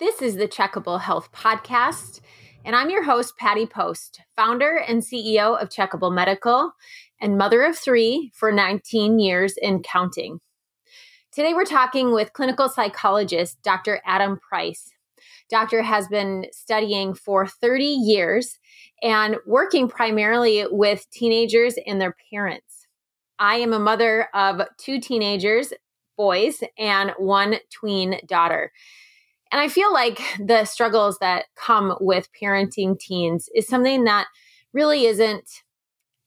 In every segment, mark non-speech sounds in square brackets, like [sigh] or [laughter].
This is the Checkable Health Podcast, and I'm your host, Patty Post, founder and CEO of Checkable Medical and mother of three for 19 years and counting. Today, we're talking with clinical psychologist Dr. Adam Price. Doctor has been studying for 30 years and working primarily with teenagers and their parents. I am a mother of two teenagers, boys, and one tween daughter. And I feel like the struggles that come with parenting teens is something that really isn't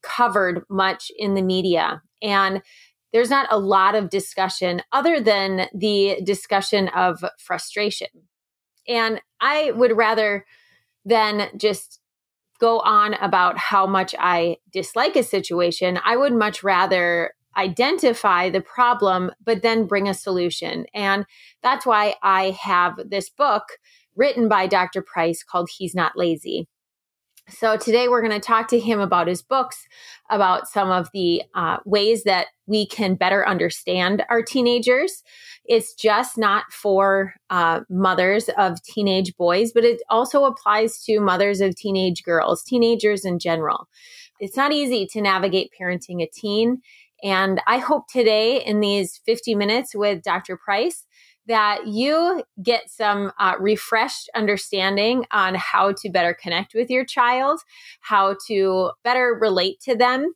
covered much in the media. And there's not a lot of discussion other than the discussion of frustration. And I would rather than just go on about how much I dislike a situation, I would much rather identify the problem, but then bring a solution. And that's why I have this book written by Dr. Price called He's Not Lazy. So today we're going to talk to him about his books, about some of the uh, ways that we can better understand our teenagers. It's just not for uh, mothers of teenage boys, but it also applies to mothers of teenage girls, teenagers in general. It's not easy to navigate parenting a teen. And I hope today, in these 50 minutes with Dr. Price, that you get some uh, refreshed understanding on how to better connect with your child, how to better relate to them,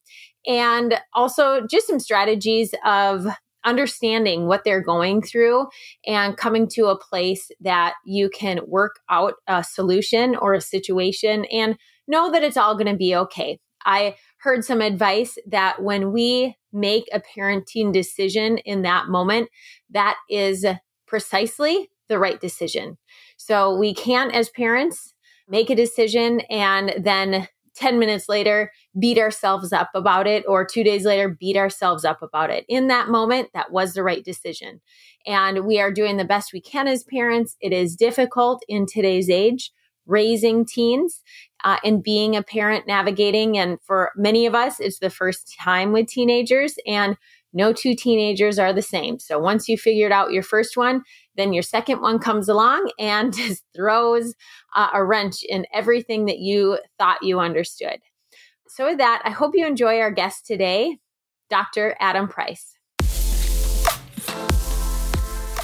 and also just some strategies of understanding what they're going through and coming to a place that you can work out a solution or a situation and know that it's all going to be okay. I heard some advice that when we make a parenting decision in that moment, that is precisely the right decision. So we can't, as parents, make a decision and then 10 minutes later beat ourselves up about it, or two days later beat ourselves up about it. In that moment, that was the right decision. And we are doing the best we can as parents. It is difficult in today's age raising teens uh, and being a parent navigating. And for many of us, it's the first time with teenagers, and no two teenagers are the same. So once you figured out your first one, then your second one comes along and [laughs] just throws uh, a wrench in everything that you thought you understood. So, with that, I hope you enjoy our guest today, Dr. Adam Price.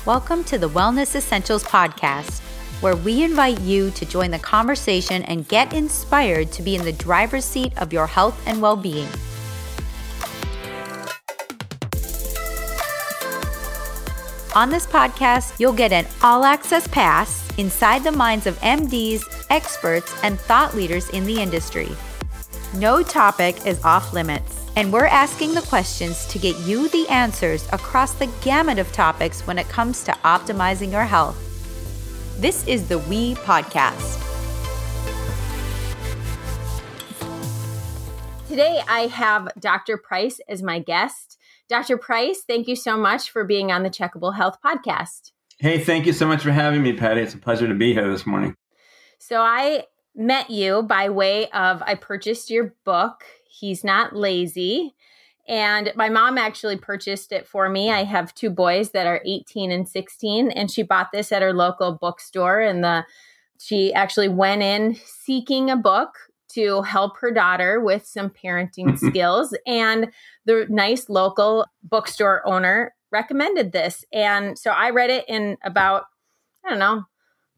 Welcome to the Wellness Essentials Podcast where we invite you to join the conversation and get inspired to be in the driver's seat of your health and well being. On this podcast, you'll get an all access pass inside the minds of MDs, experts, and thought leaders in the industry. No topic is off limits, and we're asking the questions to get you the answers across the gamut of topics when it comes to optimizing your health. This is the We Podcast. Today, I have Dr. Price as my guest. Dr. Price, thank you so much for being on the Checkable Health Podcast. Hey, thank you so much for having me, Patty. It's a pleasure to be here this morning. So, I met you by way of I purchased your book, He's Not Lazy. And my mom actually purchased it for me. I have two boys that are 18 and 16, and she bought this at her local bookstore. And the she actually went in seeking a book to help her daughter with some parenting [laughs] skills. And the nice local bookstore owner recommended this. And so I read it in about, I don't know,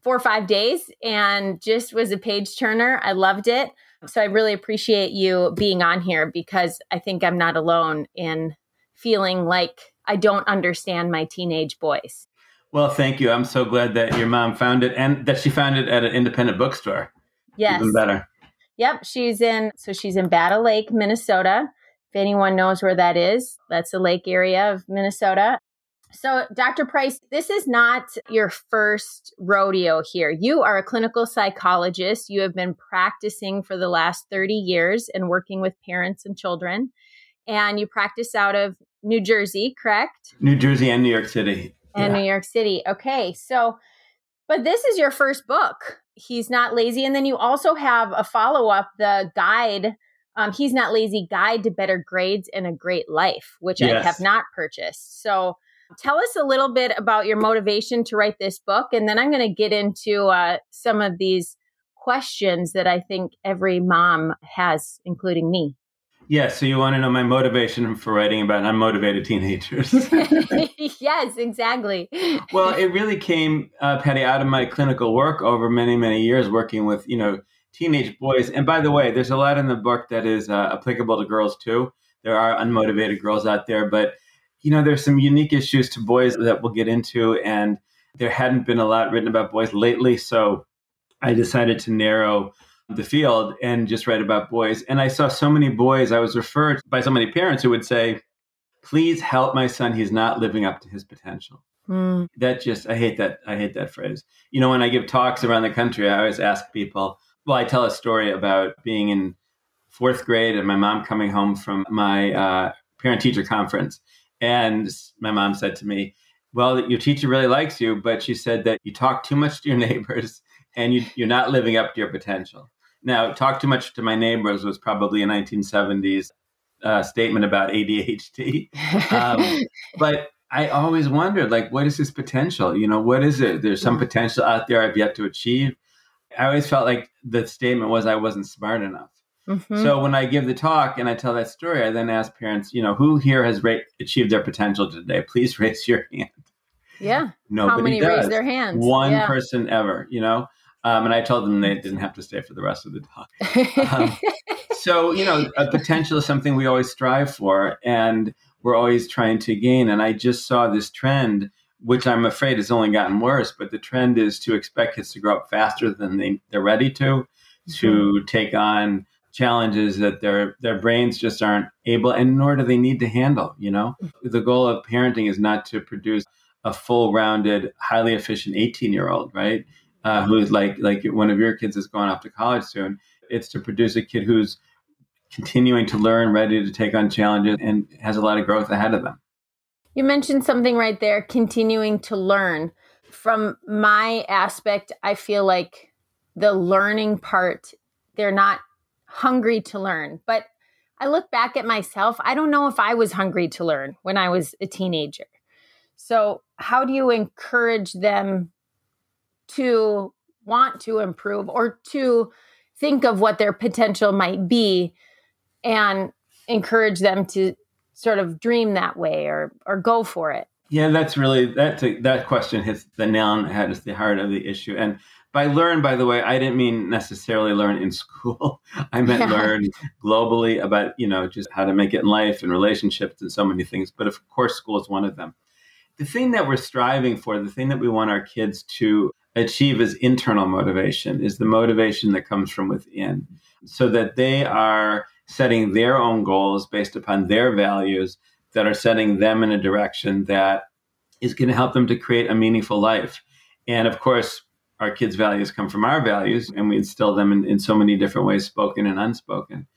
four or five days and just was a page turner. I loved it. So I really appreciate you being on here because I think I'm not alone in feeling like I don't understand my teenage boys. Well, thank you. I'm so glad that your mom found it and that she found it at an independent bookstore. Yes. Even better. Yep. She's in, so she's in Battle Lake, Minnesota. If anyone knows where that is, that's the lake area of Minnesota. So, Dr. Price, this is not your first rodeo here. You are a clinical psychologist. You have been practicing for the last 30 years and working with parents and children. And you practice out of New Jersey, correct? New Jersey and New York City. And yeah. New York City. Okay. So, but this is your first book. He's Not Lazy. And then you also have a follow up, the guide. Um, He's Not Lazy Guide to Better Grades and a Great Life, which yes. I have not purchased. So, Tell us a little bit about your motivation to write this book, and then I'm going to get into uh, some of these questions that I think every mom has, including me. Yeah, so you want to know my motivation for writing about unmotivated teenagers? [laughs] yes, exactly. well, it really came, uh, Patty, out of my clinical work over many, many years working with, you know, teenage boys. And by the way, there's a lot in the book that is uh, applicable to girls too. There are unmotivated girls out there, but you know, there's some unique issues to boys that we'll get into, and there hadn't been a lot written about boys lately. So I decided to narrow the field and just write about boys. And I saw so many boys, I was referred by so many parents who would say, please help my son. He's not living up to his potential. Mm. That just, I hate that. I hate that phrase. You know, when I give talks around the country, I always ask people, well, I tell a story about being in fourth grade and my mom coming home from my uh, parent teacher conference. And my mom said to me, well, your teacher really likes you, but she said that you talk too much to your [laughs] neighbors and you, you're not living up to your potential. Now, talk too much to my neighbors was probably a 1970s uh, statement about ADHD. [laughs] Um, but I always wondered, like, what is this potential? You know, what is it? There's some potential out there I've yet to achieve. I always felt like the statement was I wasn't smart enough. Mm-hmm. So when I give the talk and I tell that story, I then ask parents, you know, who here has ra- achieved their potential today? [laughs] Please raise your hand. Yeah. Nobody How many does. raise their hands? One yeah. person ever, you know? Um, and I told them they didn't have to stay for the rest of the talk. Um, [laughs] so, you know, a potential is something we always strive for and we're always trying to gain. And I just saw this trend, which I'm afraid has only gotten worse, but the trend is to expect kids to grow up faster than they, they're ready to, mm-hmm. to take on challenges that their their brains just aren't able and nor do they need to handle you know the goal of parenting is not to produce a full rounded highly efficient 18 year old right uh, who's like like one of your kids is going off to college soon. It's to produce a kid who's continuing to learn, ready to take on challenges, and has a lot of growth ahead of them. You mentioned something right there, continuing to learn. From my aspect, I feel like the learning part, they're not hungry to learn. But I look back at myself, I don't know if I was hungry to learn when I was a teenager. So, how do you encourage them to want to improve or to think of what their potential might be and encourage them to sort of dream that way or or go for it yeah that's really that that question hits the head is the heart of the issue and by learn by the way i didn't mean necessarily learn in [laughs] school i meant yeah. learn globally about you know just how to make it in life and relationships and so many things but of course school is one of them the thing that we're striving for the thing that we want our kids to achieve is internal motivation, is the motivation that comes from within, so that they are setting their own goals based upon their values that are setting them in a direction that is going to help them to create a meaningful life. And of course, our kids' values come from our values, and we instill them in, in so many different ways, spoken and unspoken.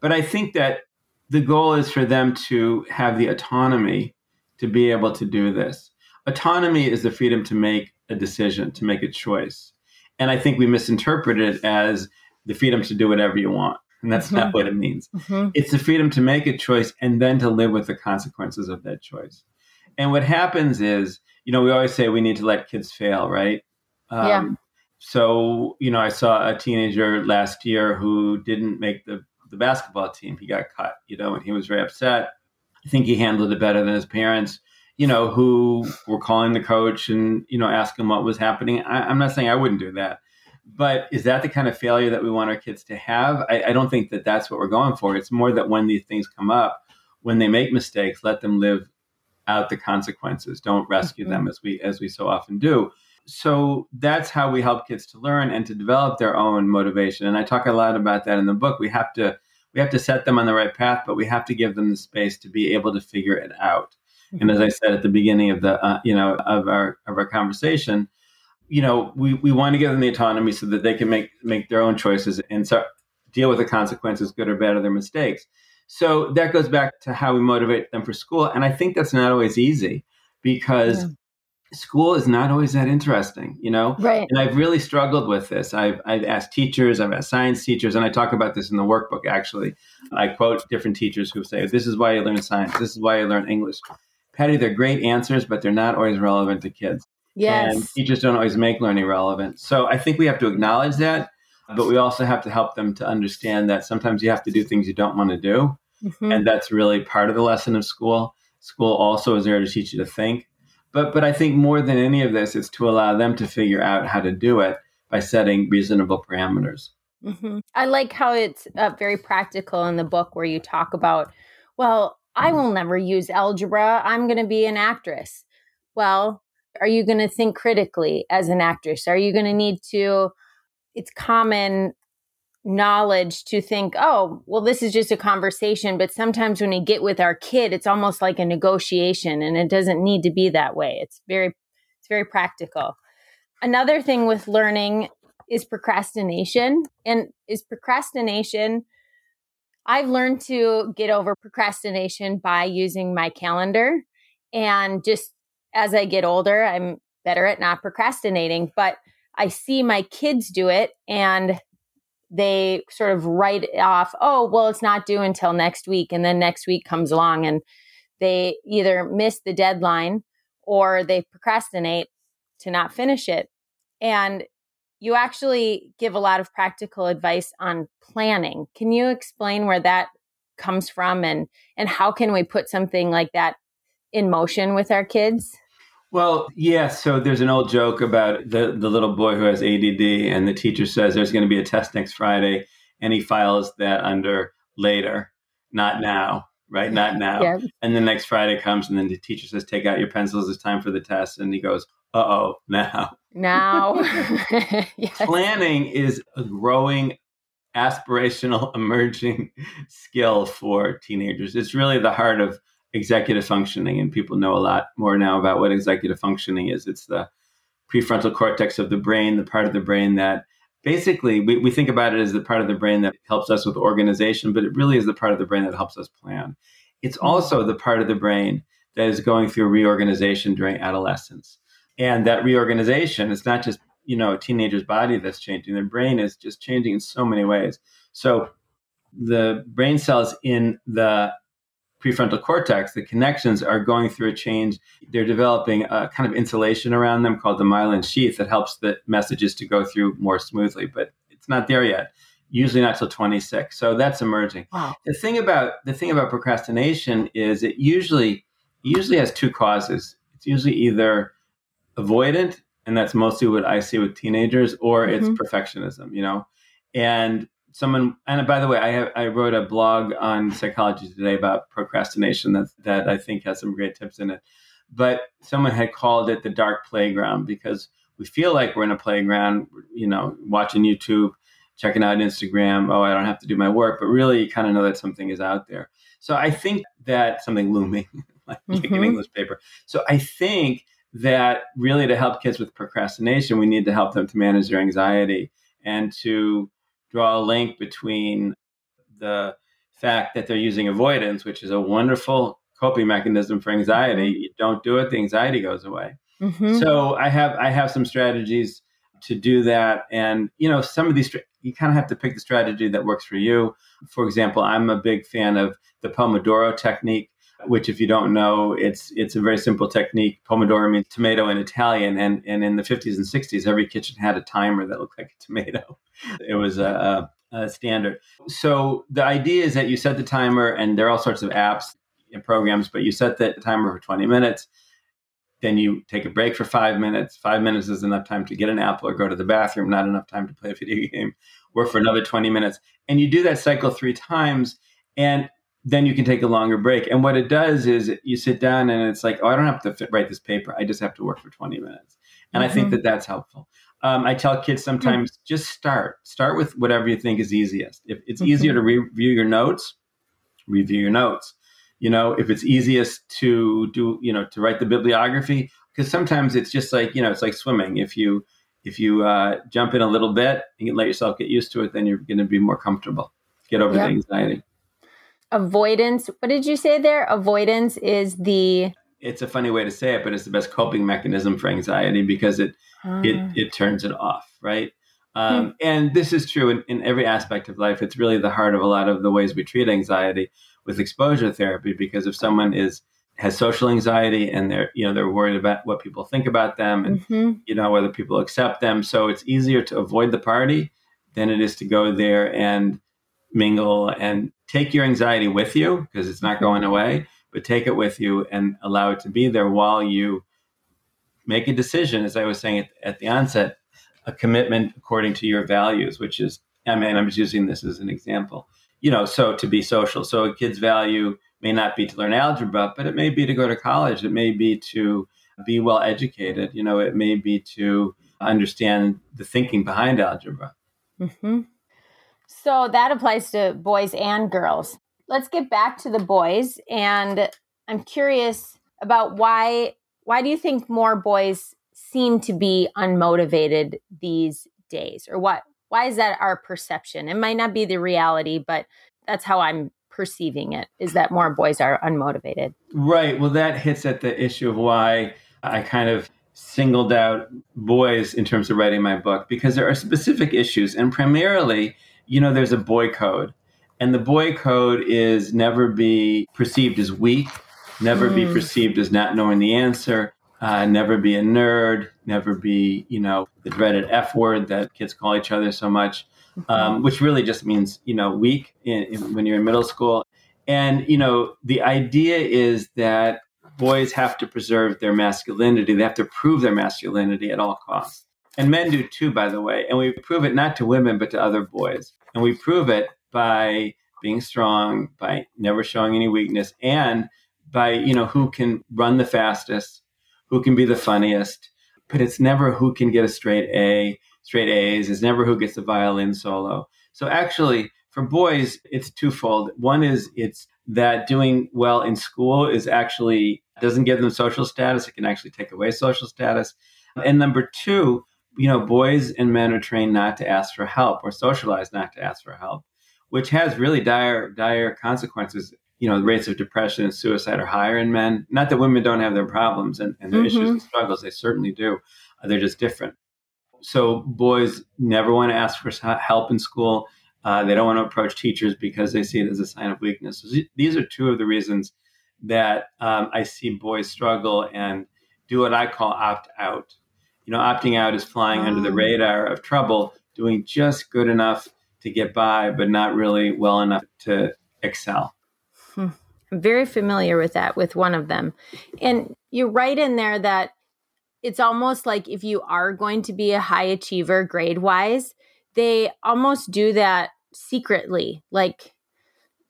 But I think that the goal is for them to have the autonomy to be able to do this. Autonomy is the freedom to make a decision, to make a choice. And I think we misinterpret it as the freedom to do whatever you want. And that's mm-hmm. not what it means. Mm-hmm. It's the freedom to make a choice and then to live with the consequences of that choice. And what happens is, you know, we always say we need to let kids fail, right? Um, yeah. So, you know, I saw a teenager last year who didn't make the, the basketball team. He got cut, you know, and he was very upset. I think he handled it better than his parents you know, who were calling the coach and, you know, asking what was happening. I, am not saying I wouldn't do that. But is that the kind of failure that we want our kids to have? I, I don't think that that's what we're going for. It's more that when these things come up, when they make mistakes, let them live out the consequences. Don't rescue mm-hmm. them as we as we so often do. So that's how we help kids to learn and to develop their own motivation. And I talk a lot about that in the book. We have to we have to set them on the right path, but we have to give them the space to be able to figure it out. And as I said at the beginning of the uh, you know of our of our conversation, you know we, we want to give them the autonomy so that they can make make their own choices and so deal with the consequences, good or bad, of their mistakes. So that goes back to how we motivate them for school, and I think that's not always easy because. Yeah. School is not always that interesting, you know? Right. And I've really struggled with this. I've, I've asked teachers, I've asked science teachers, and I talk about this in the workbook actually. I quote different teachers who say, This is why you learn science, this is why you learn English Patty, they're great answers, but they're not always relevant to kids. Yes. And teachers don't always make learning relevant. So I think we have to acknowledge that, but we also have to help them to understand that sometimes you have to do things you don't want to do. Mm-hmm. And that's really part of the lesson of school. School also is there to teach you to think. But but I think more than any of this, it's to allow them to figure out how to do it by setting reasonable parameters. Mm-hmm. I like how it's uh, very practical in the book where you talk about, well, I will never use algebra. I'm going to be an actress. Well, are you going to think critically as an actress? Are you going to need to? It's common knowledge to think, oh, well, this is just a conversation. But sometimes when we get with our kid, it's almost like a negotiation, and it doesn't need to be that way. It's very, it's very practical. Another thing with learning is procrastination, and is procrastination. I've learned to get over procrastination by using my calendar and just as I get older, I'm better at not procrastinating, but I see my kids do it and they sort of write off, oh, well, it's not due until next week. And then next week comes along and they either miss the deadline or they procrastinate to not finish it. And you actually give a lot of practical advice on planning. Can you explain where that comes from and and how can we put something like that in motion with our kids? Well, yeah. So there's an old joke about the, the little boy who has ADD, and the teacher says there's going to be a test next Friday, and he files that under later, not now, right? Not [laughs] now. Yeah. And the next Friday comes, and then the teacher says, Take out your pencils, it's time for the test. And he goes, Uh oh, now. Now. [laughs] [laughs] yes. Planning is a growing aspirational emerging skill for teenagers. It's really the heart of executive functioning, and people know a lot more now about what executive functioning is. It's the prefrontal cortex of the brain, the part of the brain that basically we, we think about it as the part of the brain that helps us with organization, but it really is the part of the brain that helps us plan. It's mm-hmm. also the part of the brain that is going through reorganization during adolescence. And that reorganization is not just, you know, a teenager's body that's changing, their brain is just changing in so many ways. So the brain cells in the prefrontal cortex, the connections are going through a change. They're developing a kind of insulation around them called the myelin sheath that helps the messages to go through more smoothly, but it's not there yet. Usually not till 26. So that's emerging. Wow. The thing about the thing about procrastination is it usually usually has two causes. It's usually either avoidant, and that's mostly what I see with teenagers, or mm-hmm. it's perfectionism, you know. And someone and by the way i have i wrote a blog on psychology today about procrastination that that i think has some great tips in it. But someone had called it the dark playground because we feel like we're in a playground you know watching youtube checking out instagram. Oh i don't have to do my work but really you kind of know that something is out there. So i think that something looming [laughs] like mm-hmm. an english paper. So i think that really to help kids with procrastination we need to help them to manage their anxiety and to draw a link between the fact that they're using avoidance, which is a wonderful coping mechanism for anxiety. You don't do it, the anxiety goes away. Mm-hmm. So I have I have some strategies to do that, and you know some of these you kind of have to pick the strategy that works for you. For example, I'm a big fan of the Pomodoro technique, which if you don't know, it's it's a very simple technique. Pomodoro means tomato in Italian, and and in the 50s and 60s, every kitchen had a timer that looked like a tomato. [laughs] It was a, a standard. So the idea is that you set the timer, and there are all sorts of apps and programs, but you set the timer for 20 minutes. Then you take a break for five minutes. Five minutes is enough time to get an apple or go to the bathroom, not enough time to play a video [laughs] game. Work for another 20 minutes. And you do that cycle three times. And then you can take a longer break. And what it does is you sit down and it's like, oh, I don't have to fit, write this paper. I just have to work for 20 minutes. And mm-hmm. I think mm-hmm. that that's helpful. Um, I tell kids sometimes mm-hmm. just start. Start with whatever you think is easiest. If it's mm-hmm. easier to review your notes, review your notes. You know, if it's easiest to do, you know, to write the bibliography, because sometimes it's just like, you know, it's like swimming. If you if you uh, jump in a little bit and you let yourself get used to it, then you're going to be more comfortable. Get over yep. the anxiety avoidance what did you say there avoidance is the it's a funny way to say it but it's the best coping mechanism for anxiety because it it ah. it turns it off right um, hmm. and this is true in, in every aspect of life it's really the heart of a lot of the ways we treat anxiety with exposure therapy because if someone is has social anxiety and they're you know they're worried about what people think about them and mm-hmm. you know whether people accept them so it's easier to avoid the party than it is to go there and mingle and take your anxiety with you because it's not going away but take it with you and allow it to be there while you make a decision as i was saying at, at the onset a commitment according to your values which is i mean i'm just using this as an example you know so to be social so a kid's value may not be to learn algebra, but it may be to go to college. It may be to be well educated. You know, it may be to understand the thinking behind algebra. Mm-hmm. So that applies to boys and girls. Let's get back to the boys, and I'm curious about why. Why do you think more boys seem to be unmotivated these days, or what? Why is that our perception? It might not be the reality, but that's how I'm perceiving it is that more boys are unmotivated. Right. Well, that hits at the issue of why I kind of singled out boys in terms of writing my book because there are specific issues. And primarily, you know, there's a boy code. And the boy code is never be perceived as weak, never mm. be perceived as not knowing the answer, uh, never be a nerd, never be, you know, the dreaded F word that kids call each other so much um, which really just means you know weak in, in, when you're in middle school. And you know the idea is that boys have to preserve their masculinity; they have to prove their masculinity at all costs. And men do too, by the way. And we prove it not to women but to other boys. And we prove it by being strong, by never showing any weakness, and by you know who can run the fastest, who can be the funniest. But it's never who can get a straight A straight A's. It's never who gets the violin solo. So actually, for boys, it's twofold. One is it's that doing well in school is actually doesn't give them social status. It can actually take away social status. And number two, you know, boys and men are trained not to ask for help or socialized not to ask for help, which has really dire, dire consequences. You know, the rates of depression and suicide are higher in men. Not that women don't have their problems and, and their mm-hmm. issues and struggles, they certainly do. They're just different so boys never want to ask for help in school. Uh, they don't want to approach teachers because they see it as a sign of weakness. So these are two of the reasons that um, I see boys struggle and do what I call opt out. You know, opting out is flying under the radar of trouble, doing just good enough to get by, but not really well enough to excel. Hmm. I'm very familiar with that with one of them. And you write in there that it's almost like if you are going to be a high achiever grade wise, they almost do that secretly. Like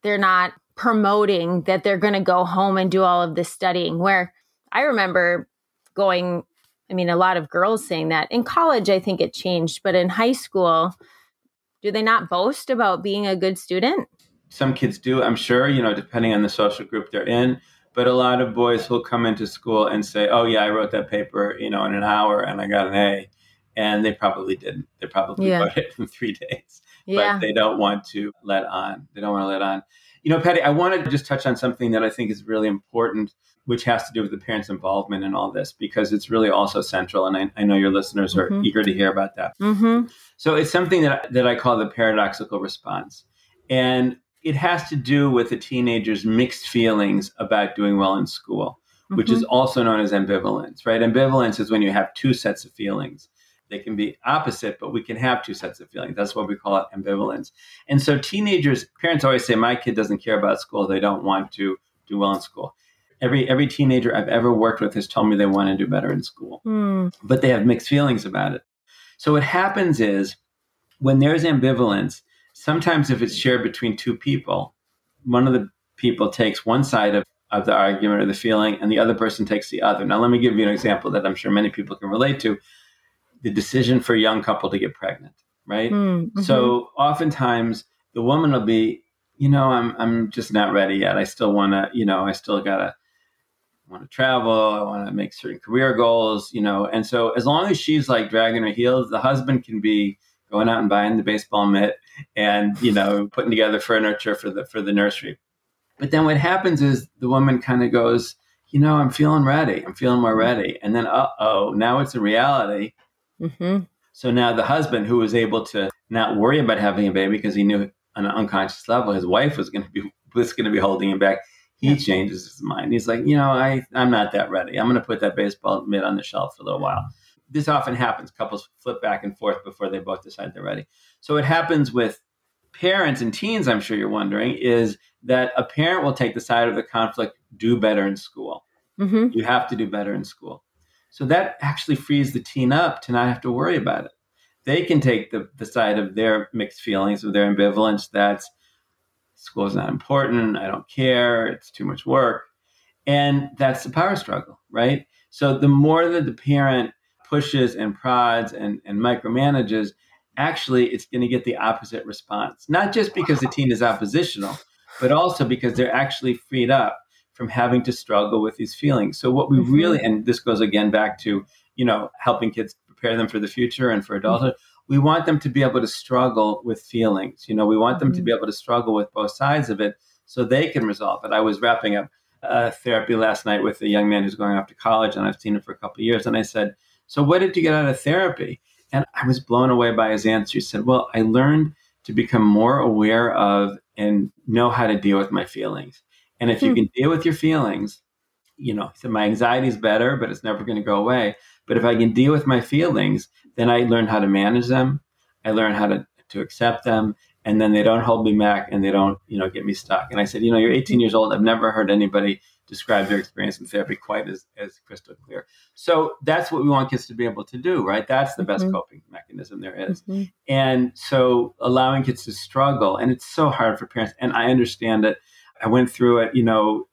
they're not promoting that they're going to go home and do all of this studying. Where I remember going, I mean, a lot of girls saying that. In college, I think it changed, but in high school, do they not boast about being a good student? Some kids do, I'm sure, you know, depending on the social group they're in but a lot of boys will come into school and say, "Oh yeah, I wrote that paper, you know, in an hour and I got an A," and they probably didn't. They probably yeah. wrote it [laughs] in three days, yeah. but they don't want to let on. They don't want to let on. You know, Patty, I wanted to just touch on something that I think is really important, which has to do with the parents' involvement in all this, because it's really also central, and I, I know your listeners are mm-hmm. eager to hear about that. Mm-hmm. So it's something that that I call the paradoxical response, and it has to do with a teenager's mixed feelings about doing well in school, mm-hmm. which is also known as ambivalence, right? Ambivalence is when you have two sets of feelings. They can be opposite, but we can have two sets of feelings. That's what we call it ambivalence. And so teenagers, parents always say, my kid doesn't care about school. They don't want to do well in school. Every every teenager I've ever worked with has told me they want to do better in school, mm. but they have mixed feelings about it. So what happens is when there's ambivalence, sometimes if it's shared between two people, one of the people takes one side of, of the argument or the feeling and the other person takes the other. Now, let me give you an example that I'm sure many people can relate to the decision for a young couple to get pregnant, right? Mm-hmm. So oftentimes the woman will be, you know, I'm, I'm just not ready yet. I still want to, you know, I still got to want to travel. I want to make certain career goals, you know. And so as long as she's like dragging her heels, the husband can be going out and buying the baseball mitt and you know putting together furniture for the for the nursery but then what happens is the woman kind of goes you know i'm feeling ready i'm feeling more ready and then uh-oh now it's a reality mm-hmm. so now the husband who was able to not worry about having a baby because he knew on an unconscious level his wife was going to be [laughs] was going to be holding him back he changes his mind. He's like, you know, I, I'm not that ready. I'm going to put that baseball mitt on the shelf for a little while. This often happens. Couples flip back and forth before they both decide they're ready. So it happens with parents and teens, I'm sure you're wondering, is that a parent will take the side of the conflict, do better in school. Mm-hmm. You have to do better in school. So that actually frees the teen up to not have to worry about it. They can take the, the side of their mixed feelings, of their ambivalence that's school is not important, I don't care, it's too much work. And that's the power struggle, right? So the more that the parent pushes and prods and, and micromanages, actually it's going to get the opposite response. Not just because the teen is oppositional, but also because they're actually freed up from having to struggle with these feelings. So what we mm-hmm. really and this goes again back to, you know, helping kids prepare them for the future and for adulthood. Mm-hmm we want them to be able to struggle with feelings. You know, we want them mm-hmm. to be able to struggle with both sides of it so they can resolve it. I was wrapping up uh, therapy last night with a young man who's going off to college, and I've seen him for a couple of years. And I said, "So, what did you get out of therapy?" And I was blown away by his answer. He said, "Well, I learned to become more aware of and know how to deal with my feelings. And if you hmm. can deal with your feelings, you know, said my anxiety is better, but it's never going to go away. But if I can deal with my feelings, then I learn how to manage them. I learn how to, to accept them. And then they don't hold me back and they don't, you know, get me stuck. And I said, you know, you're 18 years old. I've never heard anybody describe their experience in therapy quite as, as crystal clear. So that's what we want kids to be able to do, right? That's the best mm-hmm. coping mechanism there is. Mm-hmm. And so allowing kids to struggle, and it's so hard for parents, and I understand it. I went through it, you know,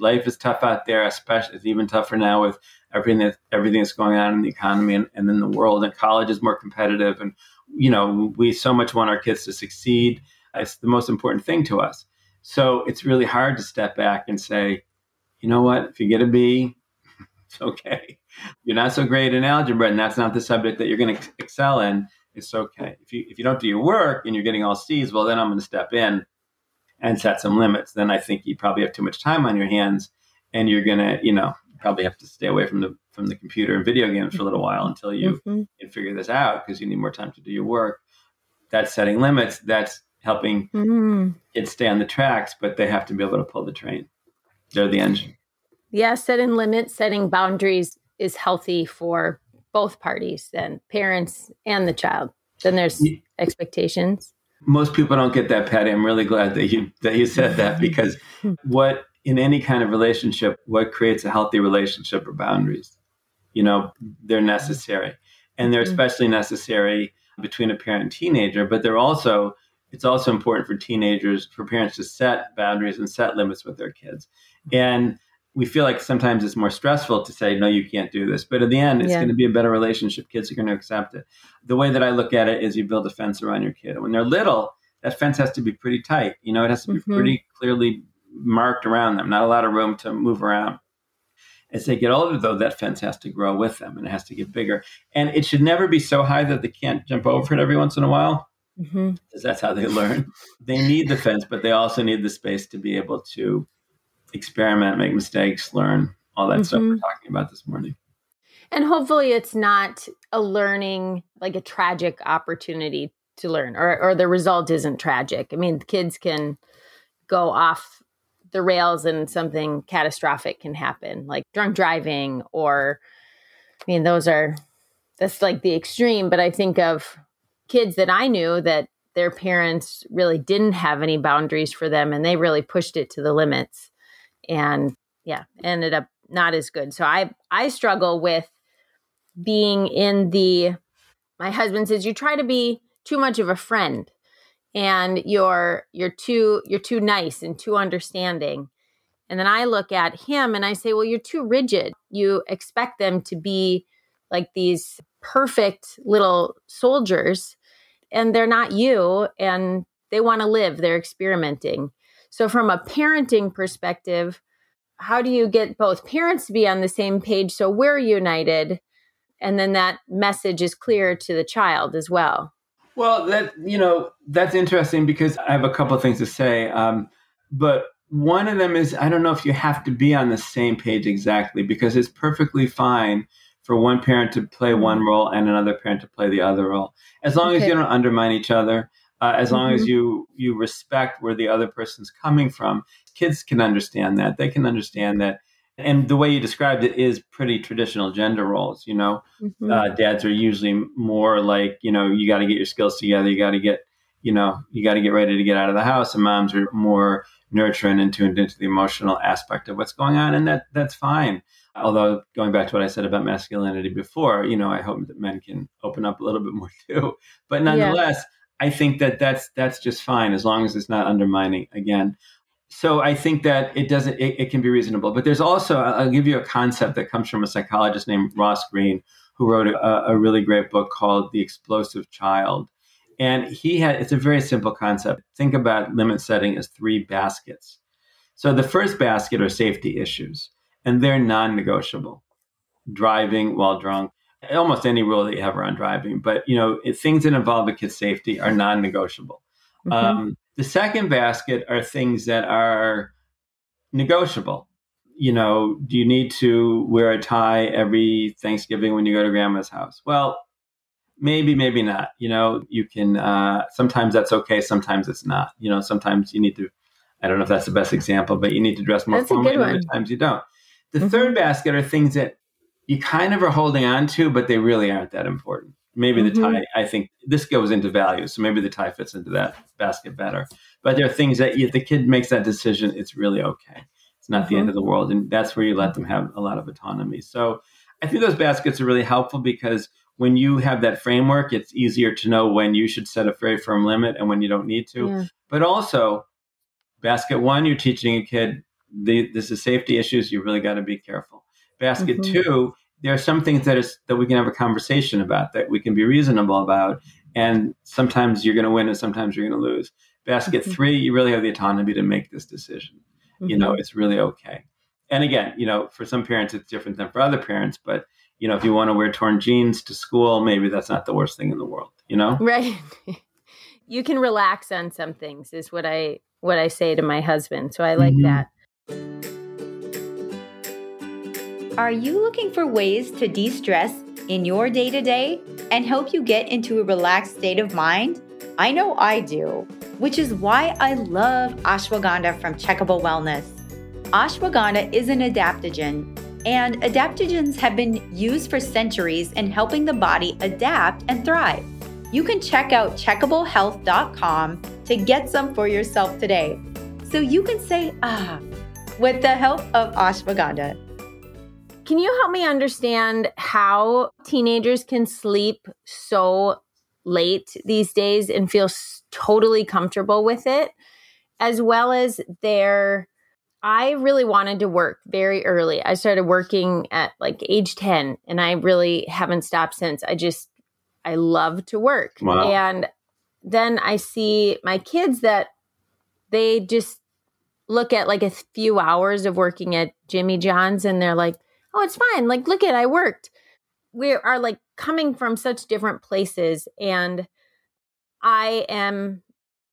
life is tough out there, especially it's even tougher now with everything that everything that's going on in the economy and, and in the world. And college is more competitive, and you know we so much want our kids to succeed. It's the most important thing to us. So it's really hard to step back and say, you know what, if you get a B, [laughs] it's okay. You're not so great in algebra, and that's not the subject that you're going to excel in. It's okay. If you if you don't do your work and you're getting all C's, well, then I'm going to step in and set some limits. Then I think you probably have too much time on your hands, and you're going to, you know, probably have to stay away from the from the computer and video games for a little while until you mm-hmm. can figure this out because you need more time to do your work. That's setting limits. That's helping mm-hmm. kids stay on the tracks, but they have to be able to pull the train. They're the engine. Yeah, setting limits, setting boundaries is healthy for both parties, then parents and the child. Then there's yeah. expectations. Most people don't get that, Patty. I'm really glad that you that you said that [laughs] because what in any kind of relationship, what creates a healthy relationship are boundaries. You know, they're necessary. And they're mm-hmm. especially necessary between a parent and teenager, but they're also it's also important for teenagers for parents to set boundaries and set limits with their kids. And we feel like sometimes it's more stressful to say no you can't do this but in the end it's yeah. going to be a better relationship kids are going to accept it the way that i look at it is you build a fence around your kid when they're little that fence has to be pretty tight you know it has to be mm-hmm. pretty clearly marked around them, not a lot of room to move around. As they get older, though, that fence has to grow with them and it has to get bigger. And it should never be so high that they can't jump over it every once in a while, mm-hmm. because that's how they [laughs] learn. they need the fence, but they also need the space to be able to experiment, make mistakes, learn all that mm-hmm. stuff we're talking about this morning. And hopefully, it's not a learning, like a tragic opportunity to learn, or, or the result isn't tragic. I mean, kids can go off the rails and something catastrophic can happen, like drunk driving, or I mean, those are that's like the extreme. But I think of kids that I knew that their parents really didn't have any boundaries for them and they really pushed it to the limits and yeah ended up not as good. So i i struggle with being in the my husband says you try to be too much of a friend and you're you're too you're too nice and too understanding. And then i look at him and i say well you're too rigid. You expect them to be like these perfect little soldiers and they're not you and they want to live. They're experimenting so from a parenting perspective how do you get both parents to be on the same page so we're united and then that message is clear to the child as well well, that you know that's interesting because I have a couple of things to say. Um, but one of them is I don't know if you have to be on the same page exactly because it's perfectly fine for one parent to play one role and another parent to play the other role, as long okay. as you don't undermine each other. Uh, as long as you you respect where the other person's coming from, kids can understand that. They can understand that and the way you described it is pretty traditional gender roles you know mm-hmm. uh, dads are usually more like you know you got to get your skills together you got to get you know you got to get ready to get out of the house and moms are more nurturing and tuned into the emotional aspect of what's going on and that that's fine although going back to what i said about masculinity before you know i hope that men can open up a little bit more [laughs] too but nonetheless. I think that that's that's just fine as long as it's not undermining again so I think that it doesn't it, it, can be reasonable. But there's also I'll give you a concept that comes from a psychologist named Ross Greene, who wrote a, a really great book called The Explosive Child. And he had it's a very simple concept. Think about limit setting as three baskets. So the first basket are safety issues, and they're non-negotiable. Driving while drunk, almost any rule that you have around driving, but you know things that involve a kid's safety are non-negotiable. Mm-hmm. Um, the second basket are things that are negotiable. You know, do you need to wear a tie every Thanksgiving when you go to grandma's house? Well, maybe, maybe not. You know, you can, uh, sometimes that's okay, sometimes it's not. You know, sometimes you need to, I don't know if that's the best example, but you need to dress more that's formally, and other times you don't. The mm-hmm. third basket are things that you kind of are holding on to, but they really aren't that important. Maybe mm-hmm. the tie, I think this goes into values. So maybe the tie fits into that basket better. But there are things that if the kid makes that decision, it's really okay. It's not mm-hmm. the end of the world. And that's where you let them have a lot of autonomy. So I think those baskets are really helpful because when you have that framework, it's easier to know when you should set a very firm limit and when you don't need to. Yeah. But also, basket one, you're teaching a kid the, this is safety issues. You really got to be careful. Basket mm-hmm. two, there are some things that is that we can have a conversation about that we can be reasonable about and sometimes you're going to win and sometimes you're going to lose basket mm-hmm. three you really have the autonomy to make this decision mm-hmm. you know mm-hmm. it's really okay and again you know for some parents it's different than for other parents but you know if you want to wear torn jeans to school maybe that's not the worst thing in the world you know right [laughs] you can relax on some things is what i what i say to my husband so i like mm-hmm. that are you looking for ways to de stress in your day to day and help you get into a relaxed state of mind? I know I do, which is why I love ashwagandha from Checkable Wellness. Ashwagandha is an adaptogen, and adaptogens have been used for centuries in helping the body adapt and thrive. You can check out checkablehealth.com to get some for yourself today so you can say ah with the help of ashwagandha. Can you help me understand how teenagers can sleep so late these days and feel totally comfortable with it, as well as their I really wanted to work very early. I started working at like age 10 and I really haven't stopped since. I just I love to work. Wow. And then I see my kids that they just look at like a few hours of working at Jimmy John's and they're like, oh, it's fine. Like, look at, I worked. We are like coming from such different places. And I am,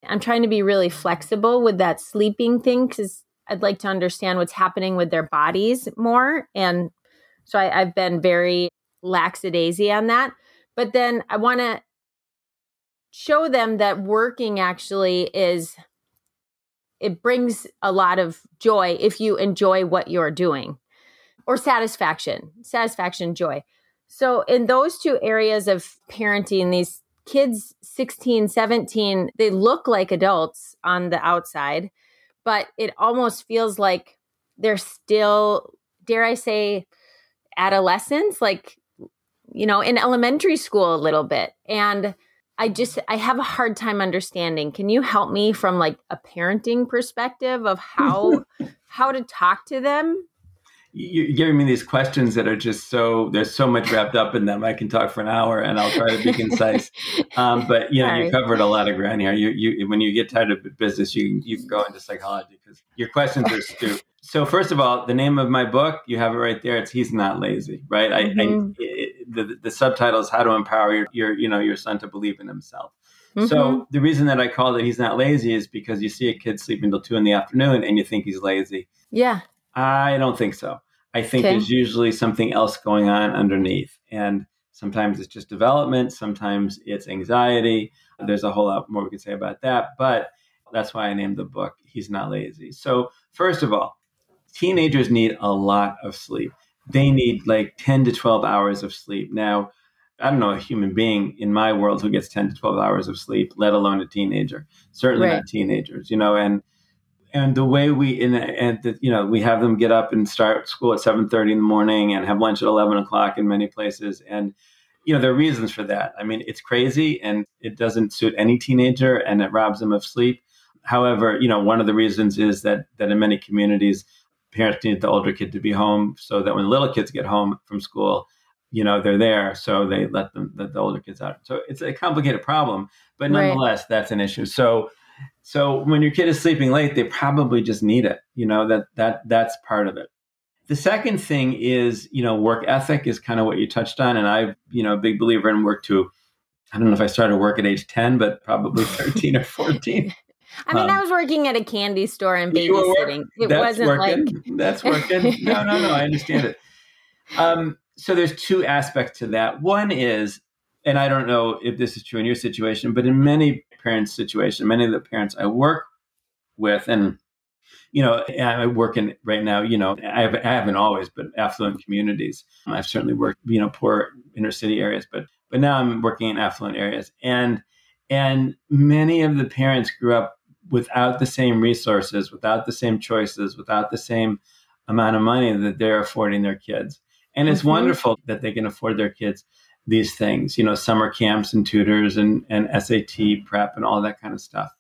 I'm trying to be really flexible with that sleeping thing because I'd like to understand what's happening with their bodies more. And so I, I've been very lackadaisy on that. But then I want to show them that working actually is it brings a lot of joy if you enjoy what you're doing or satisfaction, satisfaction, joy. So, in those two areas of parenting, these kids 16, 17, they look like adults on the outside, but it almost feels like they're still, dare I say, adolescents, like, you know, in elementary school a little bit. And I just, I have a hard time understanding. Can you help me from like a parenting perspective of how, [laughs] how to talk to them you're giving me these questions that are just so there's so much wrapped up in them. I can talk for an hour and I'll try to be concise. [laughs] Um, but you know, Sorry. you covered a lot of ground here. You, you, when you get tired of business, you you can go into psychology because your questions are stupid. So first of all, the name of my book, you have it right there. It's "He's Not Lazy," right? Mm-hmm. I, I it, the the subtitle is "How to Empower Your, your you know your son to believe in himself." Mm-hmm. So the reason that I call it "He's Not Lazy" is because you see a kid sleeping until two in the afternoon and you think he's lazy. Yeah. I don't think so. I think okay. there's usually something else going on underneath. And Sometimes it's just development. Sometimes it's anxiety. There's a whole lot more we could say about that. But that's why I named the book He's Not Lazy. So, first of all, teenagers need a lot of sleep. They need like 10 to 12 hours of sleep. Now, I don't know a human being in my world who gets 10 to 12 hours of sleep, let alone a teenager. Certainly right. not teenagers, you know, and and the way we in and the, you know we have them get up and start school at 7.30 in the morning and have lunch at 11 o'clock in many places. And you know there are reasons for that. I mean it's crazy and it doesn't suit any teenager and it robs them of sleep. However you know one of the reasons is that that in many communities parents need the older kid to be home so that when little kids get home from school you know they're there. So they let them let the older kids out. So it's a complicated problem but nonetheless right. that's an issue. So so when your kid is sleeping late they probably just need it you know that that that's part of it the second thing is you know work ethic is kind of what you touched on and i you know a big believer in work too i don't know if i started work at age 10 but probably [laughs] 13 or 14 I mean, um, I was working at a candy store and babysitting. It wasn't working. like that's working. No, no, no. I understand it. Um, so there's two aspects to that. One is, and I don't know if this is true in your situation, but in many parents' situation, many of the parents I work with, and you know, I work in right now. You know, I, have, I haven't always, but affluent communities. I've certainly worked, you know, poor inner city areas, but but now I'm working in affluent areas, and and many of the parents grew up without the same resources, without the same choices, without the same amount of money that they're affording their kids. And it's mm-hmm. wonderful that they can afford their kids these things, you know, summer camps and tutors and, and SAT prep and all that kind of stuff.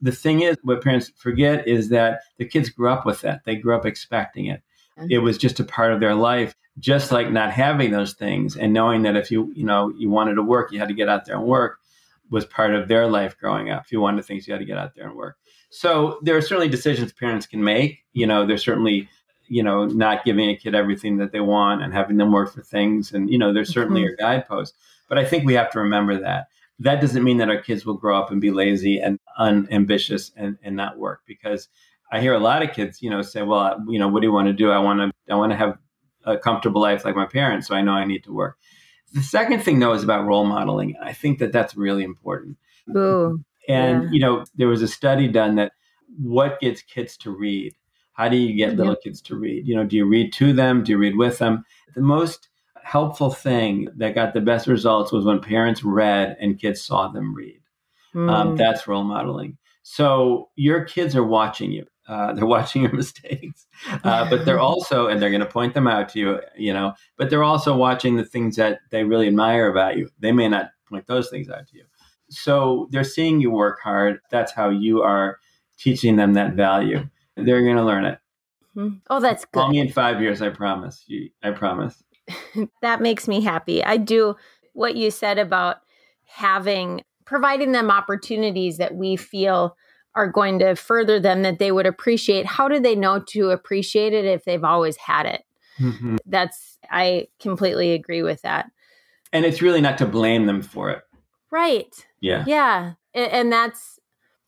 The thing is, what parents forget is that the kids grew up with that. They grew up expecting it. It was just a part of their life, just like not having those things and knowing that if you, you know, you wanted to work, you had to get out there and work was part of their life growing up. If you wanted things, you had to get out there and work. So there are certainly decisions parents can make. You know, there's certainly you know, not giving a kid everything that they want and having them work for things. And, you know, there's certainly mm-hmm. a guidepost. But I think we have to remember that. That doesn't mean that our kids will grow up and be lazy and unambitious and, and not work because I hear a lot of kids, you know, say, well, you know, what do you want to do? I want to, I want to have a comfortable life like my parents. So I know I need to work. The second thing though is about role modeling. I think that that's really important. Ooh, and, yeah. you know, there was a study done that what gets kids to read how do you get little kids to read? You know, do you read to them? Do you read with them? The most helpful thing that got the best results was when parents read and kids saw them read. Mm. Um, hmm. that's role modeling. So your kids are watching you. Uh, they're [laughs] watching your mistakes, [laughs] uh, but they're also, and they're going to point them out to you, you know, but they're also watching the things that they really admire about you. They may not point those things out to you. So they're seeing you work hard. That's how you are teaching them that value. [laughs] They're going to learn it. Mm-hmm. Oh, that's good. Call me in five years. I promise. You, I promise. [laughs] that makes me happy. I do what you said about having providing them opportunities that we feel are going to further them that they would appreciate. How do they know to appreciate it if they've always had it? Mm-hmm. That's I completely agree with that. And it's really not to blame them for it. Right. Yeah. Yeah. And that's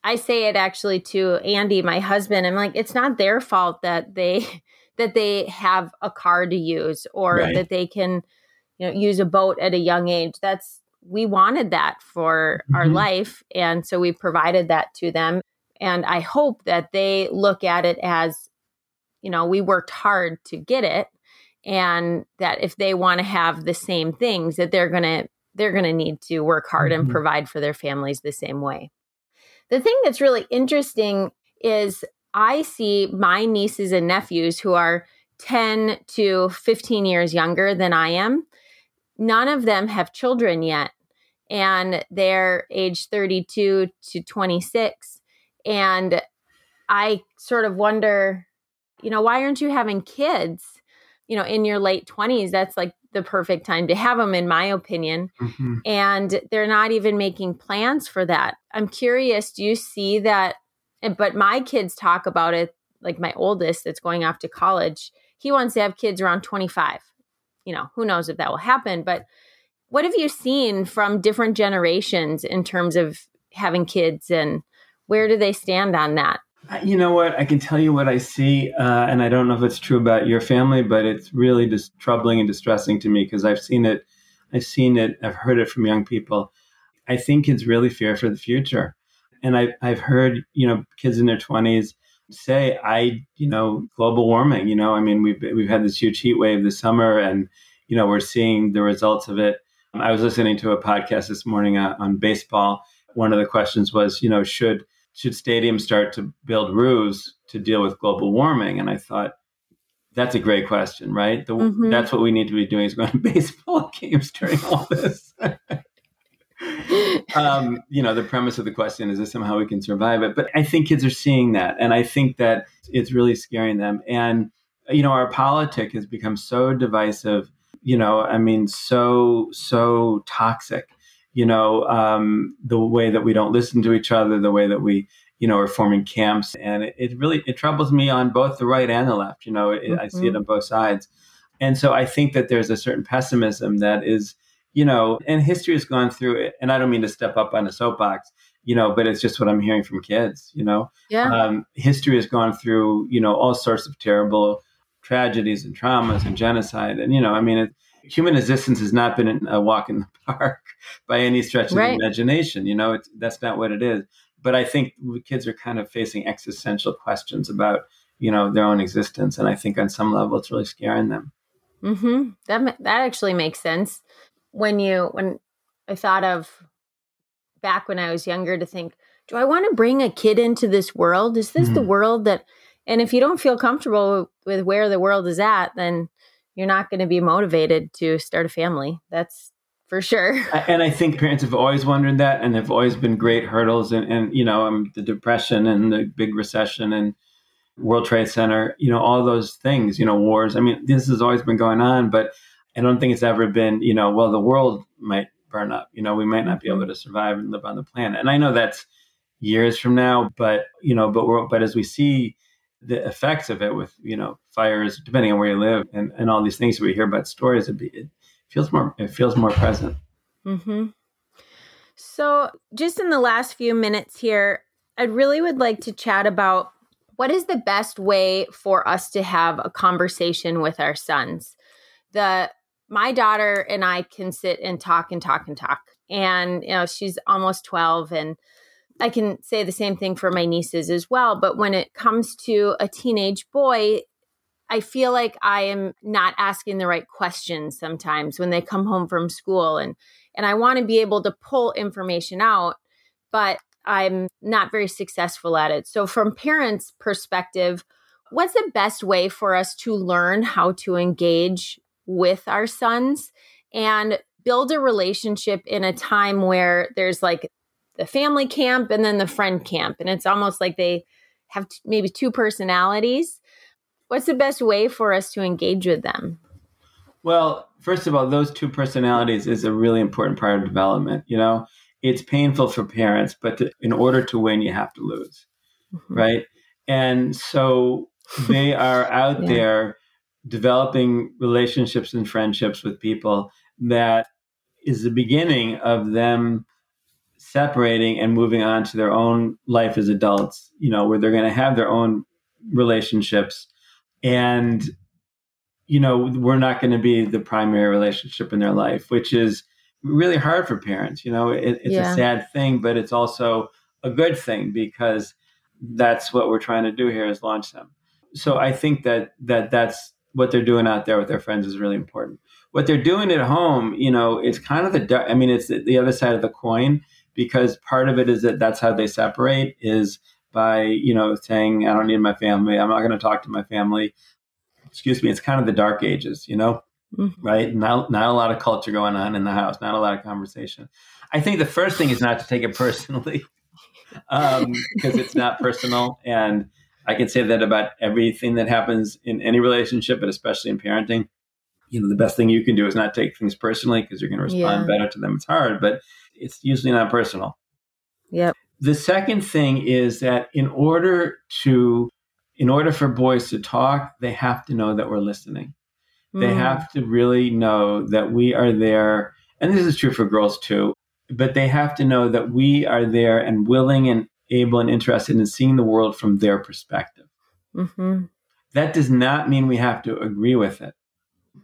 I say it actually to Andy, my husband. I'm like, it's not their fault that they [laughs] that they have a car to use or right. that they can, you know, use a boat at a young age. That's we wanted that for mm-hmm. our life, and so we provided that to them. And I hope that they look at it as, you know, we worked hard to get it, and that if they want to have the same things, that they're gonna they're gonna need to work hard mm-hmm. and provide for their families the same way. The thing that's really interesting is I see my nieces and nephews who are 10 to 15 years younger than I am. None of them have children yet, and they're age 32 to 26. And I sort of wonder, you know, why aren't you having kids? You know, in your late 20s, that's like the perfect time to have them, in my opinion. Mm-hmm. And they're not even making plans for that. I'm curious, do you see that? But my kids talk about it, like my oldest that's going off to college, he wants to have kids around 25. You know, who knows if that will happen. But what have you seen from different generations in terms of having kids and where do they stand on that? You know what? I can tell you what I see, uh, and I don't know if it's true about your family, but it's really just troubling and distressing to me because I've seen it I've seen it, I've heard it from young people. I think kids really fear for the future. And I've I've heard, you know, kids in their 20s say, I, you know, global warming, you know, I mean, we've, we've had this huge heat wave this summer and, you know, we're seeing the results of it. I was listening to a podcast this morning uh, on baseball. One of the questions was, you know, should should stadiums start to build roofs to deal with global warming? And I thought, that's a great question, right? The, mm-hmm. That's what we need to be doing is going to [laughs] baseball [laughs] games during all this. [laughs] um, you know, the premise of the question is this somehow we can survive it. But I think kids are seeing that, and I think that it's really scaring them. And you know, our politic has become so divisive. You know, I mean, so so toxic. You know, um, the way that we don't listen to each other, the way that we you know, are forming camps. And it, it, really, it troubles me on both the right and the left. You know, it, mm-hmm. I see it mm-hmm. on both sides. And so I think that there's a certain pessimism that is, you know, and history has gone through it. And I don't mean to step up on a soapbox, you know, but it's just what I'm hearing from kids, you know. Yeah. Um, history has gone through, you know, all sorts of terrible tragedies and traumas and genocide. And, you know, I mean, it, human existence has not been a walk in the [laughs] park by any stretch of right. the imagination. You know, that's not what it is but I think kids are kind of facing existential questions about you know their own existence, and I think on some level it's really scaring them. Hmm. That that actually makes sense. When you when I thought of back when I was younger to think, do I want to bring a kid into this world? Is this mm-hmm. the world that? And if you don't feel comfortable with where the world is at, then you're not going to be motivated to start a family. That's for sure. [laughs] And I think parents have always wondered that, and have always been great hurdles. And, and you know, um, the depression and the big recession and World Trade Center, you know, all those things, you know, wars. I mean, this has always been going on, but I don't think it's ever been, you know, well, the world might burn up. You know, we might not be able to survive and live on the planet. And I know that's years from now, but you know, but but as we see the effects of it with you know fires, depending on where you live, and, and all these things we hear about stories, it, it feels more it feels more present. Mm-hmm. So, just in the last few minutes here, I really would like to chat about what is the best way for us to have a conversation with our sons. The my daughter and I can sit and talk and talk and talk. And you know, she's almost 12 and I can say the same thing for my nieces as well, but when it comes to a teenage boy, I feel like I am not asking the right questions sometimes when they come home from school and and I want to be able to pull information out but I'm not very successful at it. So from parents perspective, what's the best way for us to learn how to engage with our sons and build a relationship in a time where there's like the family camp and then the friend camp and it's almost like they have t- maybe two personalities What's the best way for us to engage with them? Well, first of all, those two personalities is a really important part of development. You know, it's painful for parents, but to, in order to win, you have to lose, mm-hmm. right? And so [laughs] they are out yeah. there developing relationships and friendships with people that is the beginning of them separating and moving on to their own life as adults, you know, where they're going to have their own relationships. And you know we're not going to be the primary relationship in their life which is really hard for parents you know? It, it's yeah. a sad thing but it's also a good thing because that's what we're trying to do here is launch them. So i think that that that's what they're doing out there with their friends is really important. What they're doing at home you know it's kind of the i mean it's the other side of the coin because part of it is that that's how they separate is by you know saying I don't need my family. I'm not going to talk to my family. Excuse me. It's kind of the dark ages, you know, mm-hmm. right? Not not a lot of culture going on in the house. Not a lot of conversation. I think the first thing is not to take it [laughs] personally um, because it's not personal and. I can say that about everything that happens in any relationship, but especially in parenting. You know, the best thing you can do is not take things personally because you're going to respond yeah. better to them. It's hard, but it's usually not personal. Yep. The second thing is that in order to in order for boys to talk, they have to know that we're listening. Mm. They have to really know that we are there. And this is true for girls too, but they have to know that we are there and willing and able and interested in seeing the world from their perspective. Mm-hmm. That does not mean we have to agree with it,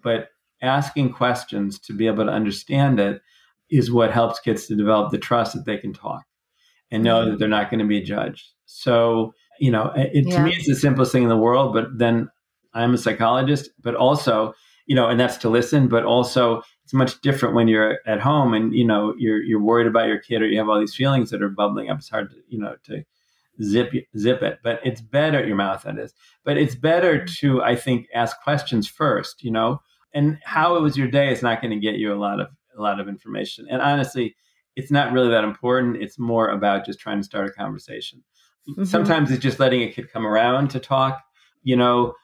but asking questions to be able to understand it is what helps kids to develop the trust that they can talk and know that they're not going to be judged. So, you know, it, yeah. to me, it's the simplest thing in the world. But then I'm a psychologist, but also, you know, and that's to listen, but also it's much different when you're at home and, you know, you're, you're worried about your kid or you have all these feelings that are bubbling up. It's hard to, you know, to zip, zip it, but it's better, your mouth, that is, but it's better mm-hmm. to, I think, ask questions first, you know, and how it was your day is not going to get you a lot of, a lot of information. And honestly, it's not really that important. It's more about just trying to start a conversation. Mm-hmm. Sometimes it's just letting a kid come around to talk, you know,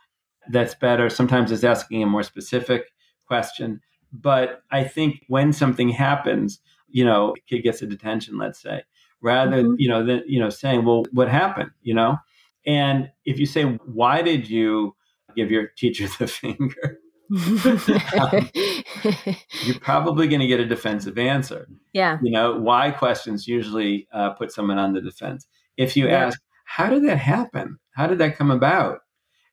that's better. Sometimes it's asking a more specific question. But I think when something happens, you know, a kid gets a detention, let's say, rather, mm-hmm. you know, than, you know, saying, well, what happened, you know? And if you say, why did you give your teacher [laughs] the finger? Um, [laughs] you're probably going to get a defensive answer. Yeah. You know, why questions usually uh, put someone on the defense. If you yeah. ask, how did that happen? How did that come about?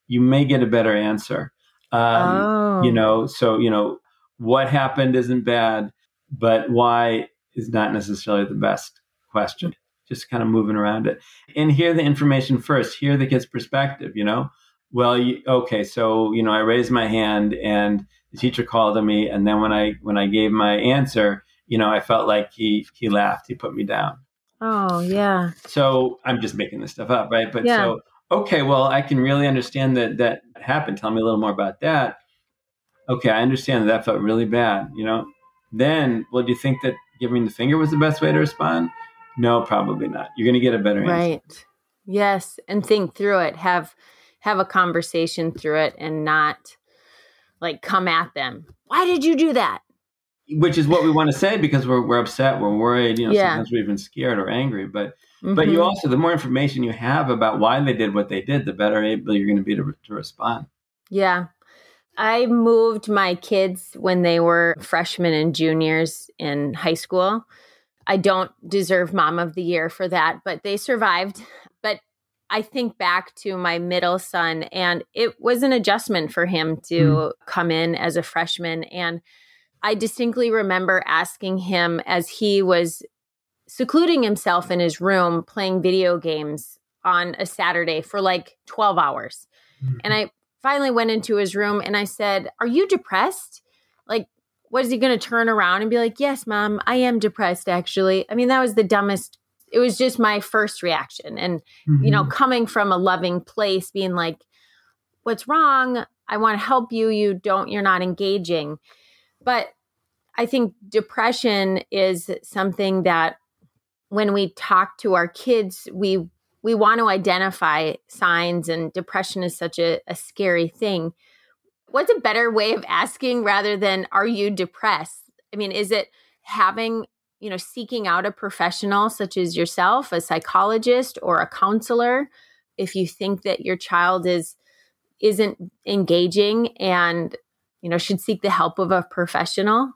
You may get a better answer. Um, oh. You know, so, you know, what happened isn't bad, but why is not necessarily the best question. Just kind of moving around it. And hear the information first, hear the kid's perspective, you know? Well you, okay so you know i raised my hand and the teacher called on me and then when i when i gave my answer you know i felt like he he laughed he put me down. Oh yeah. So i'm just making this stuff up right? But yeah. so okay well i can really understand that that happened. Tell me a little more about that. Okay i understand that that felt really bad you know? Then well do you think that giving the finger was the best way to respond? No probably not. You're going to get a better answer. Right. Yes and think through it. Have have a conversation through it and not like come at them. Why did you do that? Which is what we want to say because we're we're upset, we're worried, you know, yeah. sometimes we're even scared or angry. But mm-hmm. but you mm-hmm. also the more information you have about why they did what they did, the better able you're going to be to, to respond. Yeah. I moved my kids when they were freshmen and juniors in high school. I don't deserve mom of the year for that, but they survived. I think back to my middle son, and it was an adjustment for him to mm. come in as a freshman. And I distinctly remember asking him as he was secluding himself in his room playing video games on a Saturday for like 12 hours. Mm-hmm. And I finally went into his room and I said, Are you depressed? Like, was he going to turn around and be like, Yes, mom, I am depressed, actually? I mean, that was the dumbest it was just my first reaction. And mm-hmm. you know mm-hmm. coming from a loving place being like what's wrong? I want to help you. You don't you're not engaging. But i think depression is something that when we talk to our kids we we want to identify signs and depression is such a, a scary thing. What's a better way of asking rather than are you depressed? I mean is it having you know seeking out a professional such as yourself a psychologist or a counselor if you think that your child is isn't engaging and you know should seek the help of a professional?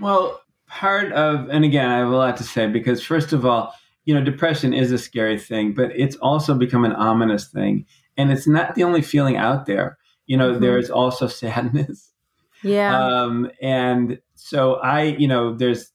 Well part of and again i have a lot to say because first of all you know depression is a scary thing but it's also become an ominous thing. And it's not the only feeling out there. You know mm-hmm. there's also [laughs] sadness. Yeah. Um and so i you know there's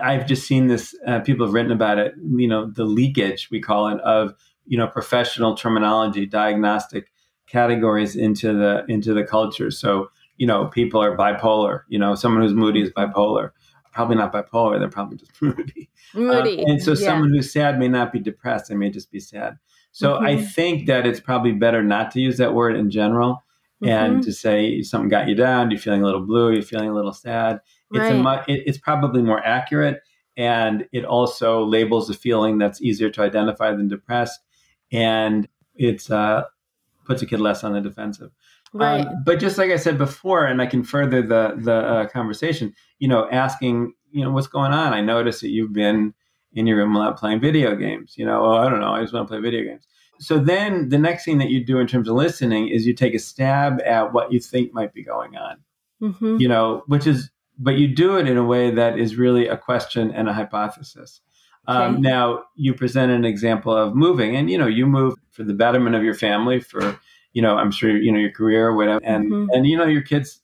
I've just seen this. Uh, people have written about it. You know, the leakage we call it of you know professional terminology, diagnostic categories into the into the culture. So you know, people are bipolar. You know, someone who's moody is bipolar. Probably not bipolar. They're probably just moody. [laughs] Moody. Um, and so, yeah. someone who's sad may not be depressed. They may just be sad. So mm-hmm. I think that it's probably better not to use that word in general and mm-hmm. to say something got you down, you're feeling a little blue, you're feeling a little sad. It's right. a it, it's probably more accurate, and it also labels a feeling that's easier to identify than depressed, and it's uh, puts a kid less on the defensive. Right. Um, but just like I said before, and I can further the the uh, conversation. You know, asking, you know, what's going on? I notice that you've been in your room a lot playing video games. You know, oh, I don't know, I just want to play video games. So then the next thing that you do in terms of listening is you take a stab at what you think might be going on. Mm-hmm. You know, which is but you do it in a way that is really a question and a hypothesis. Um, okay. Um, now you present an example of moving, and you know you move for the betterment of your family, for you know I'm sure you know your career, whatever, and mm-hmm. and you know your kids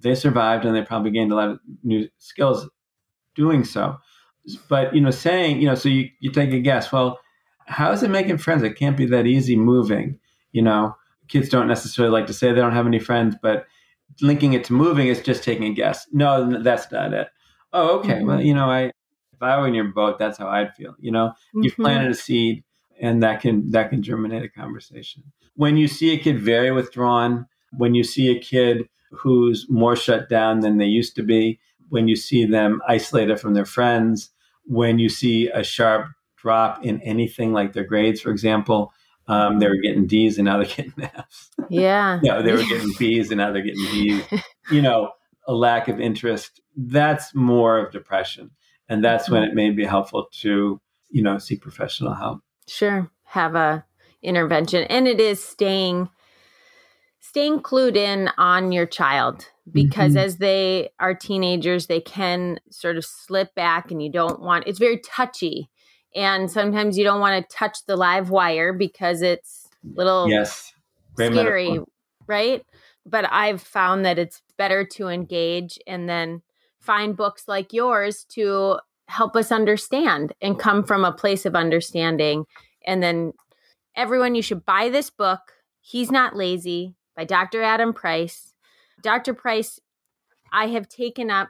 they survived and they probably gained a lot of new skills doing so. But, you know, saying, you know, so you, you take a guess, well, how is it making friends? It can't be that easy moving. You know, kids don't necessarily like to say they don't have any friends, but linking it to moving is just taking a guess. No, that's not it. Oh, okay. Mm-hmm. Well, you know, I if I were in your boat, that's how I'd feel. You know, mm-hmm. you've planted a seed, and that can that can germinate a conversation. When you see a kid very withdrawn, when you see a kid who's more shut down than they used to be, when you see them isolated from their friends, when you see a sharp drop in anything like their grades, for example, um, they were getting D's and now they're getting [laughs] F's. Yeah. [laughs] no, they were getting B's and now they're getting D's. [laughs] you know, a lack of interest. That's more of depression. And that's when it may be helpful to, you know, seek professional help. Sure. Have a intervention. And it is staying staying clued in on your child because mm-hmm. as they are teenagers they can sort of slip back and you don't want it's very touchy and sometimes you don't want to touch the live wire because it's little yes Great scary metaphor. right? But i've found that it's better to engage and then find books like yours to help us understand and come from a place of understanding. And then everyone you should buy this book he's not lazy by dr adam price. Dr price i have taken up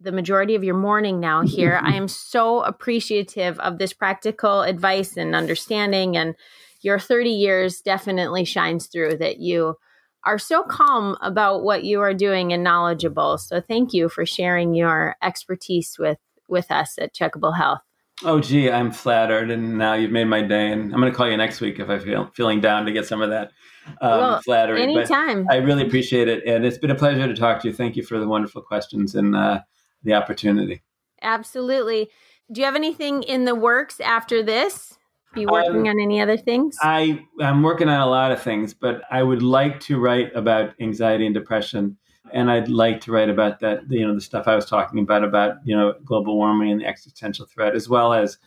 the majority of your morning now [laughs] here. I am so appreciative of this practical advice and understanding. And your 30 years definitely shines through that you are so calm about what you are doing and knowledgeable. So thank you for sharing your expertise with with us at Checkable Health. Oh, gee, I'm flattered, and now you've made my day. And I'm going to call you next week if I feel feeling down to get some of that um, well, flattery. Anytime. But I really appreciate it, and it's been a pleasure to talk to you. Thank you for the wonderful questions, and uh, the opportunity. Absolutely. Do you have anything in the works after this? You working um, on any other things? I I'm working on a lot of things, but I would like to write about anxiety and depression, and I'd like to write about that. You know, the stuff I was talking about about you know global warming and the existential threat, as well as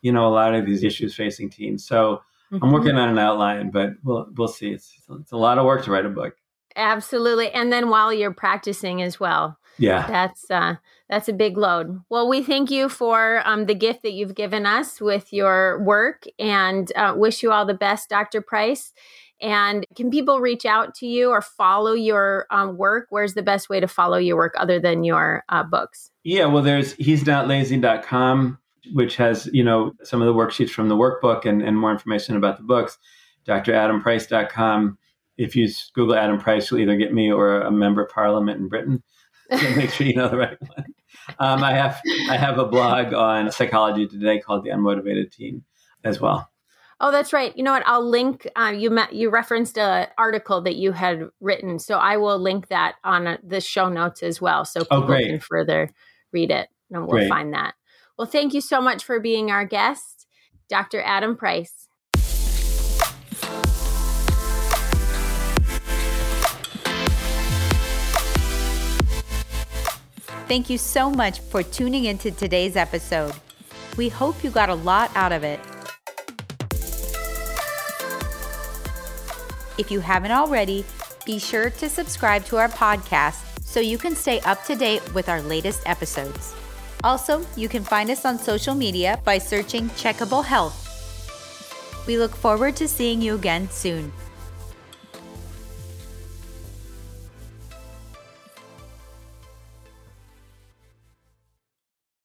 you know a lot of these issues facing teens. So mm-hmm. I'm working on an outline, but we'll we'll see. It's it's a lot of work to write a book. Absolutely, and then while you're practicing as well. Yeah, that's uh, that's a big load. Well, we thank you for um, the gift that you've given us with your work and uh, wish you all the best, Dr. Price. And can people reach out to you or follow your um, work? Where's the best way to follow your work other than your uh, books? Yeah, well, there's he's not lazy.com, which has, you know, some of the worksheets from the workbook and, and more information about the books. DrAdamPrice.com. If you Google Adam Price, you'll either get me or a member of parliament in Britain. [laughs] Make sure you know the right one. Um, I have I have a blog on psychology today called the Unmotivated Teen as well. Oh, that's right. You know what? I'll link. Uh, you met, you referenced an article that you had written, so I will link that on uh, the show notes as well, so oh, people oh, can further read it, and we'll great. find that. Well, thank you so much for being our guest, Dr. Adam Price. Thank you so much for tuning into today's episode. We hope you got a lot out of it. If you haven't already, be sure to subscribe to our podcast so you can stay up to date with our latest episodes. Also, you can find us on social media by searching Checkable Health. We look forward to seeing you again soon.